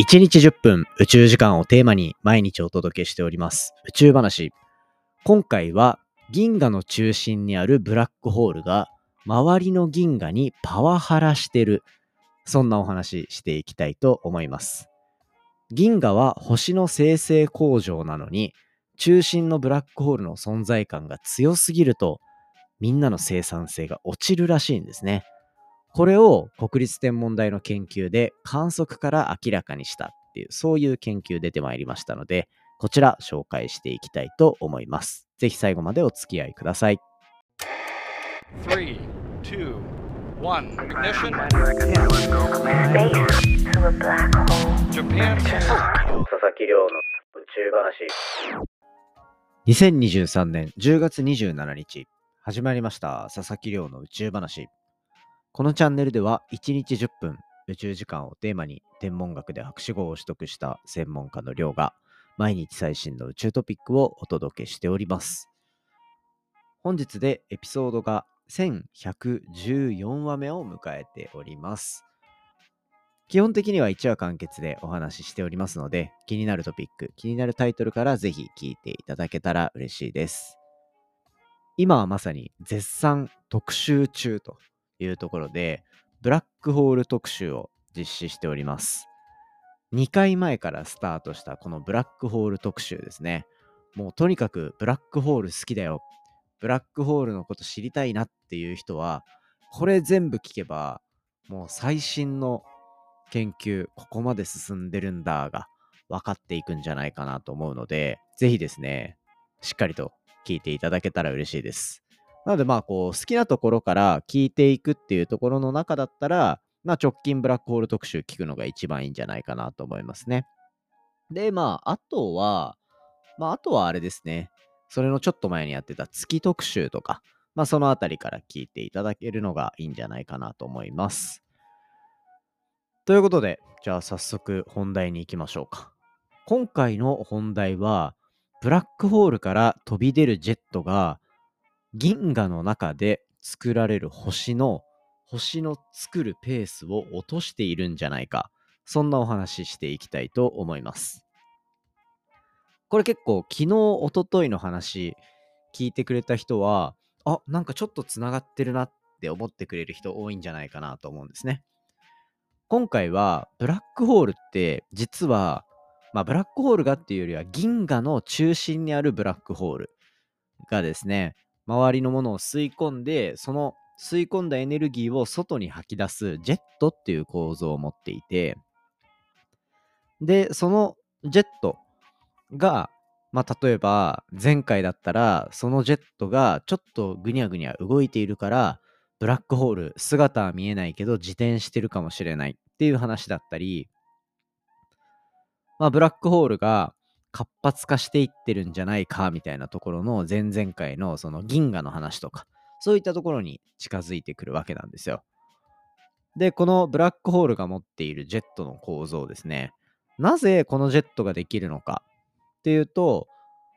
1日10分宇宙時間をテーマに毎日お届けしております宇宙話。今回は銀河の中心にあるブラックホールが周りの銀河にパワハラしてる。そんなお話していきたいと思います。銀河は星の生成工場なのに中心のブラックホールの存在感が強すぎるとみんなの生産性が落ちるらしいんですね。これを国立天文台の研究で観測から明らかにしたっていう、そういう研究出てまいりましたので、こちら紹介していきたいと思います。ぜひ最後までお付き合いください。3, 2, 1, ignition. Japan. 佐々木亮の宇宙話。2023年10月27日、始まりました佐々木亮の宇宙話。このチャンネルでは1日10分宇宙時間をテーマに天文学で博士号を取得した専門家の寮が毎日最新の宇宙トピックをお届けしております。本日でエピソードが1114話目を迎えております。基本的には1話完結でお話ししておりますので、気になるトピック、気になるタイトルからぜひ聞いていただけたら嬉しいです。今はまさに絶賛特集中というところで、ブラックホール特集を実施しております。2回前からスタートしたこのブラックホール特集ですね。もうとにかくブラックホール好きだよ。ブラックホールのこと知りたいなっていう人は、これ全部聞けば、もう最新の研究、ここまで進んでるんだが分かっていくんじゃないかなと思うので、ぜひですね、しっかりと聞いていただけたら嬉しいです。なのでまあこう好きなところから聞いていくっていうところの中だったら、まあ直近ブラックホール特集聞くのが一番いいんじゃないかなと思いますね。で、まああとは、まああとはあれですね。それのちょっと前にやってた月特集とか、まあそのあたりから聞いていただけるのがいいんじゃないかなと思います。ということで、じゃあ早速本題に行きましょうか。今回の本題は、ブラックホールから飛び出るジェットが銀河の中で作られる星の星の作るペースを落としているんじゃないか。そんなお話ししていきたいと思います。これ結構昨日おとといの話聞いてくれた人はあなんかちょっとつながってるなって思ってくれる人多いんじゃないかなと思うんですね。今回はブラックホールって実はまあブラックホールがっていうよりは銀河の中心にあるブラックホールがですね周りのものを吸い込んで、その吸い込んだエネルギーを外に吐き出すジェットっていう構造を持っていて、で、そのジェットが、まあ、例えば前回だったら、そのジェットがちょっとぐにゃぐにゃ動いているから、ブラックホール、姿は見えないけど自転してるかもしれないっていう話だったり、まあ、ブラックホールが活発化していってるんじゃないかみたいなところの前々回のその銀河の話とかそういったところに近づいてくるわけなんですよ。で、このブラックホールが持っているジェットの構造ですね。なぜこのジェットができるのかっていうと、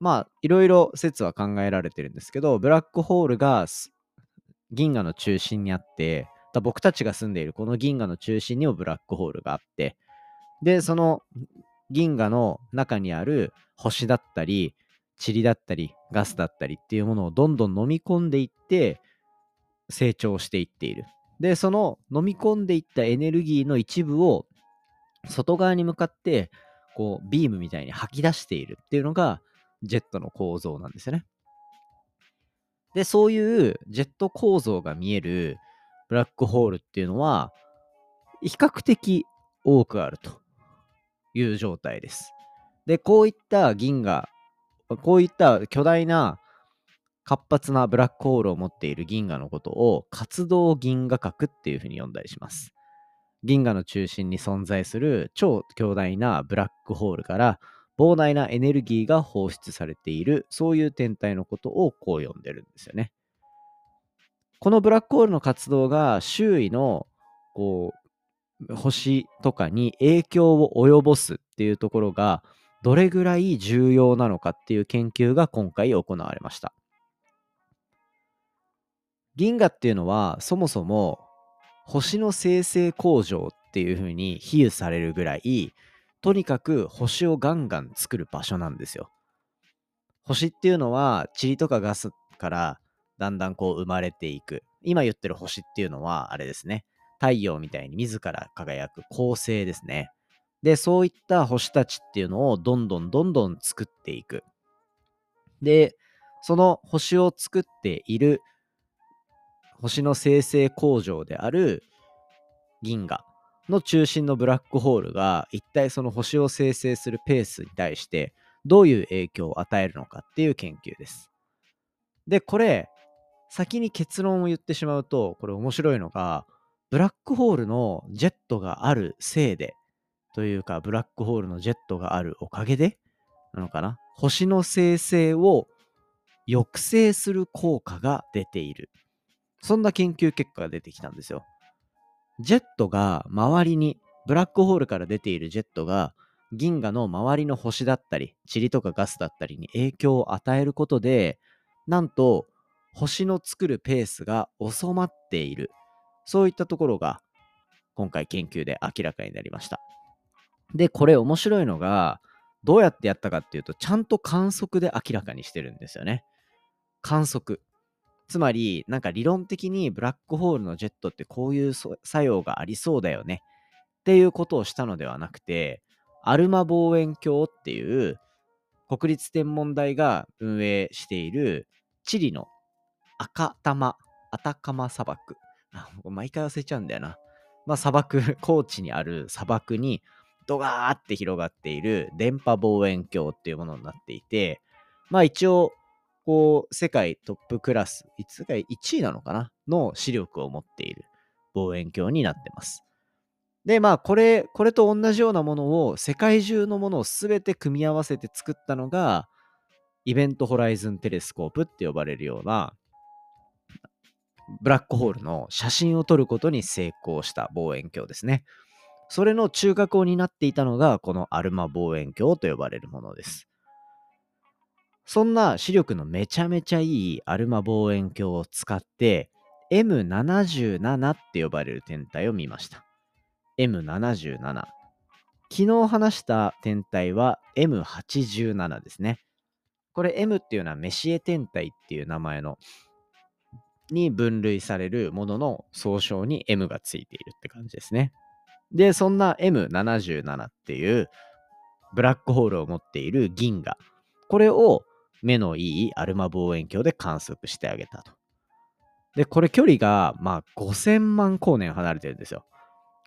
まあ、いろいろ説は考えられてるんですけど、ブラックホールが銀河の中心にあって、僕たちが住んでいるこの銀河の中心にもブラックホールがあって、で、その銀河の中にある星だったり、塵だったり、ガスだったりっていうものをどんどん飲み込んでいって成長していっている。で、その飲み込んでいったエネルギーの一部を外側に向かってこうビームみたいに吐き出しているっていうのがジェットの構造なんですよね。で、そういうジェット構造が見えるブラックホールっていうのは比較的多くあると。いう状態です。で、こういった銀河、こういった巨大な活発なブラックホールを持っている銀河のことを活動銀河核っていうふうに呼んだりします。銀河の中心に存在する超強大なブラックホールから膨大なエネルギーが放出されているそういう天体のことをこう呼んでるんですよね。このブラックホールの活動が周囲のこう星とかに影響を及ぼすっていうところがどれぐらい重要なのかっていう研究が今回行われました。銀河っていうのはそもそも星の生成工場っていう風に比喩されるぐらい、とにかく星をガンガン作る場所なんですよ。星っていうのは、塵とかガスからだんだんこう生まれていく。今言ってる星っていうのは、あれですね。太陽みたいに自ら輝く恒星ですね。で、そういった星たちっていうのをどんどんどんどん作っていく。で、その星を作っている星の生成工場である銀河の中心のブラックホールが一体その星を生成するペースに対してどういう影響を与えるのかっていう研究です。で、これ、先に結論を言ってしまうと、これ面白いのが、ブラックホールのジェットがあるせいで、というか、ブラックホールのジェットがあるおかげで、なのかな？星の生成を抑制する効果が出ている。そんな研究結果が出てきたんですよ。ジェットが周りに、ブラックホールから出ているジェットが銀河の周りの星だったり、塵とかガスだったりに影響を与えることで、なんと星の作るペースが収まっている。そういったところが今回研究で明らかになりました。で、これ面白いのが、どうやってやったかっていうと、ちゃんと観測で明らかにしてるんですよね。観測。つまり、なんか理論的にブラックホールのジェットってこういう作用がありそうだよねっていうことをしたのではなくて、アルマ望遠鏡っていう国立天文台が運営しているチリの赤玉、アタカマ砂漠。毎回忘れちゃうんだよな。まあ砂漠、高地にある砂漠にドガーって広がっている電波望遠鏡っていうものになっていて、まあ一応、こう、世界トップクラス、世界1位なのかな？の視力を持っている望遠鏡になってます。で、まあ、これ、これと同じようなものを、世界中のものを全て組み合わせて作ったのが、イベントホライズンテレスコープって呼ばれるような、ブラックホールの写真を撮ることに成功した望遠鏡ですね。それの中核を担っていたのが、このアルマ望遠鏡と呼ばれるものです。そんな視力のめちゃめちゃいいアルマ望遠鏡を使って M77 って呼ばれる天体を見ました。M77。昨日話した天体は M87 ですね。これ M っていうのはメシエ天体っていう名前のに分類されるものの総称に M がついているって感じですね。で、そんな M77 っていうブラックホールを持っている銀河。これを目のいいアルマ望遠鏡で観測してあげたと。で、これ距離が、まあ、5000万光年離れてるんですよ。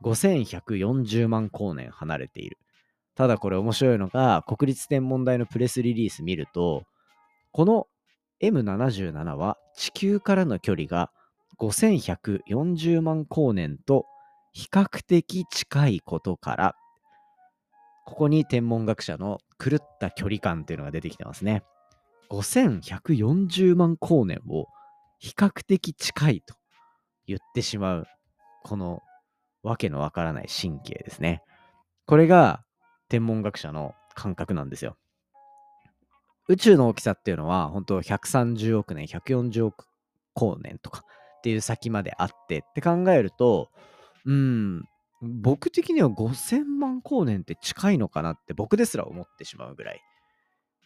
5140万光年離れている。ただこれ面白いのが、国立天文台のプレスリリース見ると、この M77 は地球からの距離が5140万光年と比較的近いことから、ここに天文学者の狂った距離感っていうのが出てきてますね。5140万光年を比較的近いと言ってしまう、このわけのわからない神経ですね。これが天文学者の感覚なんですよ。宇宙の大きさっていうのは、本当130億年、140億光年とかっていう先まであってって考えると、うん、僕的には5000万光年って近いのかなって僕ですら思ってしまうぐらい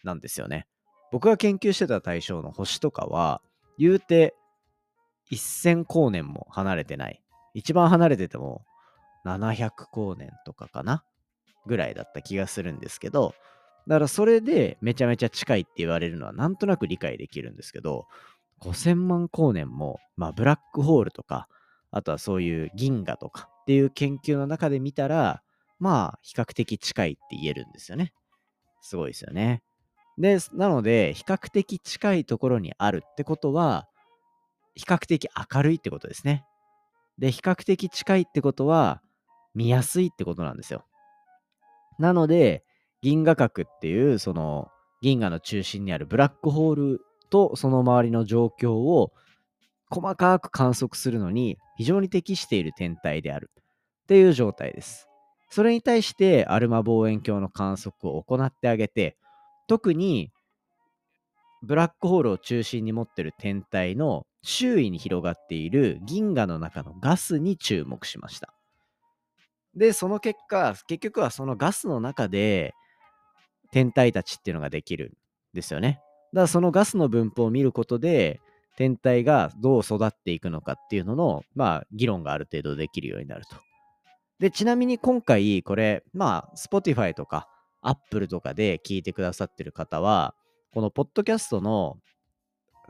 なんですよね。僕が研究してた対象の星とかは、言うて1000光年も離れてない。一番離れてても700光年とかかなぐらいだった気がするんですけど、だからそれでめちゃめちゃ近いって言われるのはなんとなく理解できるんですけど、5000万光年も、まあブラックホールとか、あとはそういう銀河とかっていう研究の中で見たら、まあ比較的近いって言えるんですよね。すごいですよね。で、なので、比較的近いところにあるってことは、比較的明るいってことですね。で、比較的近いってことは、見やすいってことなんですよ。なので、銀河核っていう、その、銀河の中心にあるブラックホールとその周りの状況を細かく観測するのに非常に適している天体であるっていう状態です。それに対してアルマ望遠鏡の観測を行ってあげて、特にブラックホールを中心に持ってる天体の周囲に広がっている銀河の中のガスに注目しました。で、その結果、結局はそのガスの中で天体たちっていうのができるんですよね。だからそのガスの分布を見ることで、天体がどう育っていくのかっていうのの、まあ、議論がある程度できるようになると。で、ちなみに今回、これ、まあ、Spotify とか Apple とかで聞いてくださってる方は、このポッドキャストの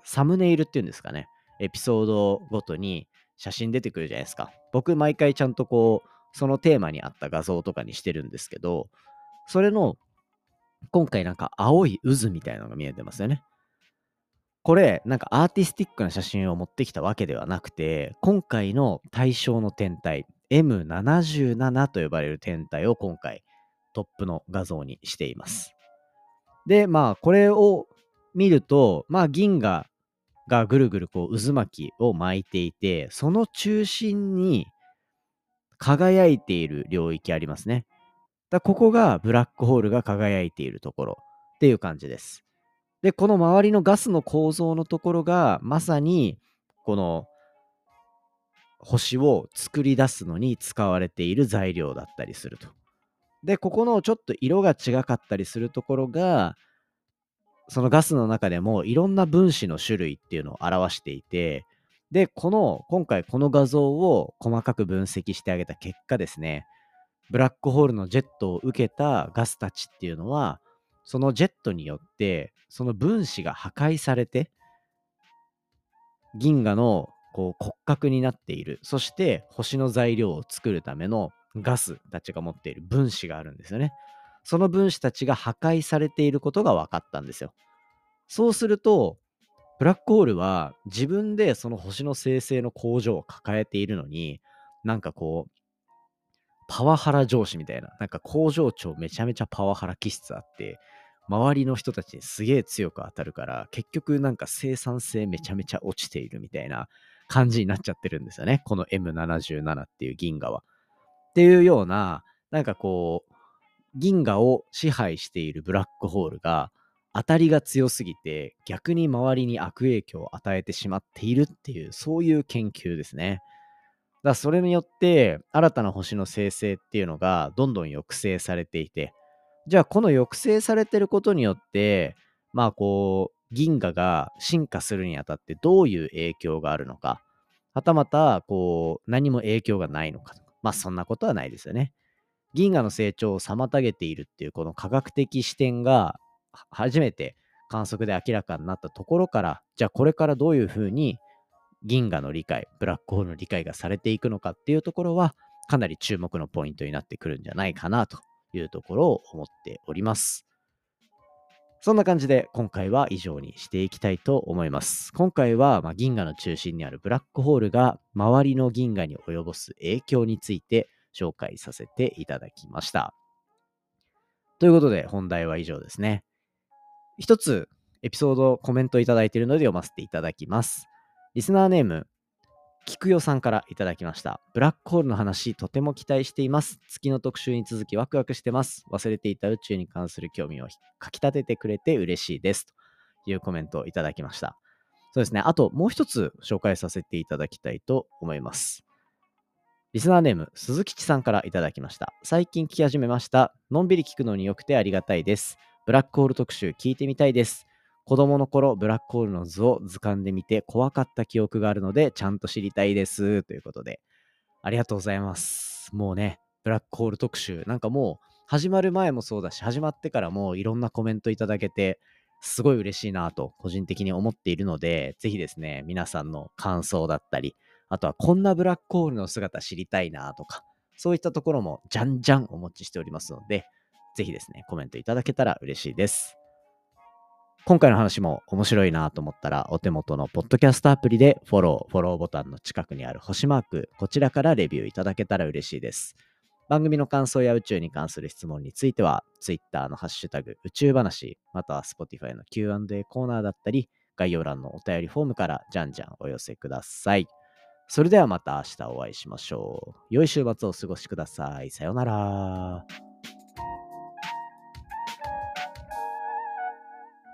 サムネイルっていうんですかね、エピソードごとに写真出てくるじゃないですか。僕、毎回ちゃんとこう、そのテーマに合った画像とかにしてるんですけど、それの、今回なんか青い渦みたいなのが見えてますよね。これ、なんかアーティスティックな写真を持ってきたわけではなくて、今回の対象の天体、M77 と呼ばれる天体を今回トップの画像にしています。で、まあ、これを見ると、まあ、銀河がぐるぐるこう渦巻きを巻いていて、その中心に輝いている領域ありますね。だここがブラックホールが輝いているところっていう感じです。で、この周りのガスの構造のところがまさにこの星を作り出すのに使われている材料だったりすると。で、ここのちょっと色が違かったりするところが、そのガスの中でもいろんな分子の種類っていうのを表していて、で、この、今回この画像を細かく分析してあげた結果ですね、ブラックホールのジェットを受けたガスたちっていうのは、そのジェットによって、その分子が破壊されて、銀河のこう骨格になっている。そして星の材料を作るためのガスたちが持っている分子があるんですよね。その分子たちが破壊されていることが分かったんですよ。そうすると、ブラックホールは自分でその星の生成の工場を抱えているのに、なんかこう、パワハラ上司みたいな、なんか工場長めちゃめちゃパワハラ気質あって、周りの人たちにすげえ強く当たるから、結局なんか生産性めちゃめちゃ落ちているみたいな感じになっちゃってるんですよね。この M77 っていう銀河は。っていうような、なんかこう、銀河を支配しているブラックホールが当たりが強すぎて逆に周りに悪影響を与えてしまっているっていうそういう研究ですね。だそれによって新たな星の生成っていうのがどんどん抑制されていてじゃあこの抑制されてることによってまあこう銀河が進化するにあたってどういう影響があるのか、はたまた、こう、何も影響がないのか。まあ、そんなことはないですよね。銀河の成長を妨げているっていう、この科学的視点が初めて観測で明らかになったところから、じゃあこれからどういうふうに銀河の理解、ブラックホールの理解がされていくのかっていうところは、かなり注目のポイントになってくるんじゃないかなというところを思っております。そんな感じで今回は以上にしていきたいと思います。今回は、ま銀河の中心にあるブラックホールが周りの銀河に及ぼす影響について紹介させていただきました。ということで本題は以上ですね。一つエピソードコメントいただいているので読ませていただきます。リスナーネーム菊代さんからいただきました。ブラックホールの話、とても期待しています。月の特集に続きワクワクしてます。忘れていた宇宙に関する興味をかき立ててくれて嬉しいです。というコメントをいただきました。そうですね。あと、もう一つ紹介させていただきたいと思います。リスナーネーム、鈴木さんからいただきました。最近聞き始めました。のんびり聞くのに良くてありがたいです。ブラックホール特集聞いてみたいです。子供の頃、ブラックホールの図を図鑑で見て怖かった記憶があるので、ちゃんと知りたいです。ということで、ありがとうございます。もうね、ブラックホール特集、なんかもう、始まる前もそうだし、始まってからもいろんなコメントいただけて、すごい嬉しいなと、個人的に思っているので、ぜひですね、皆さんの感想だったり、あとはこんなブラックホールの姿知りたいなとか、そういったところもじゃんじゃんお持ちしておりますので、ぜひですね、コメントいただけたら嬉しいです。今回の話も面白いなと思ったら、お手元のポッドキャストアプリでフォロー、フォローボタンの近くにある星マーク、こちらからレビューいただけたら嬉しいです。番組の感想や宇宙に関する質問については、Twitter のハッシュタグ宇宙話、または Spotify の Q&A コーナーだったり、概要欄のお便りフォームからじゃんじゃんお寄せください。それではまた明日お会いしましょう。良い週末をお過ごしください。さようなら。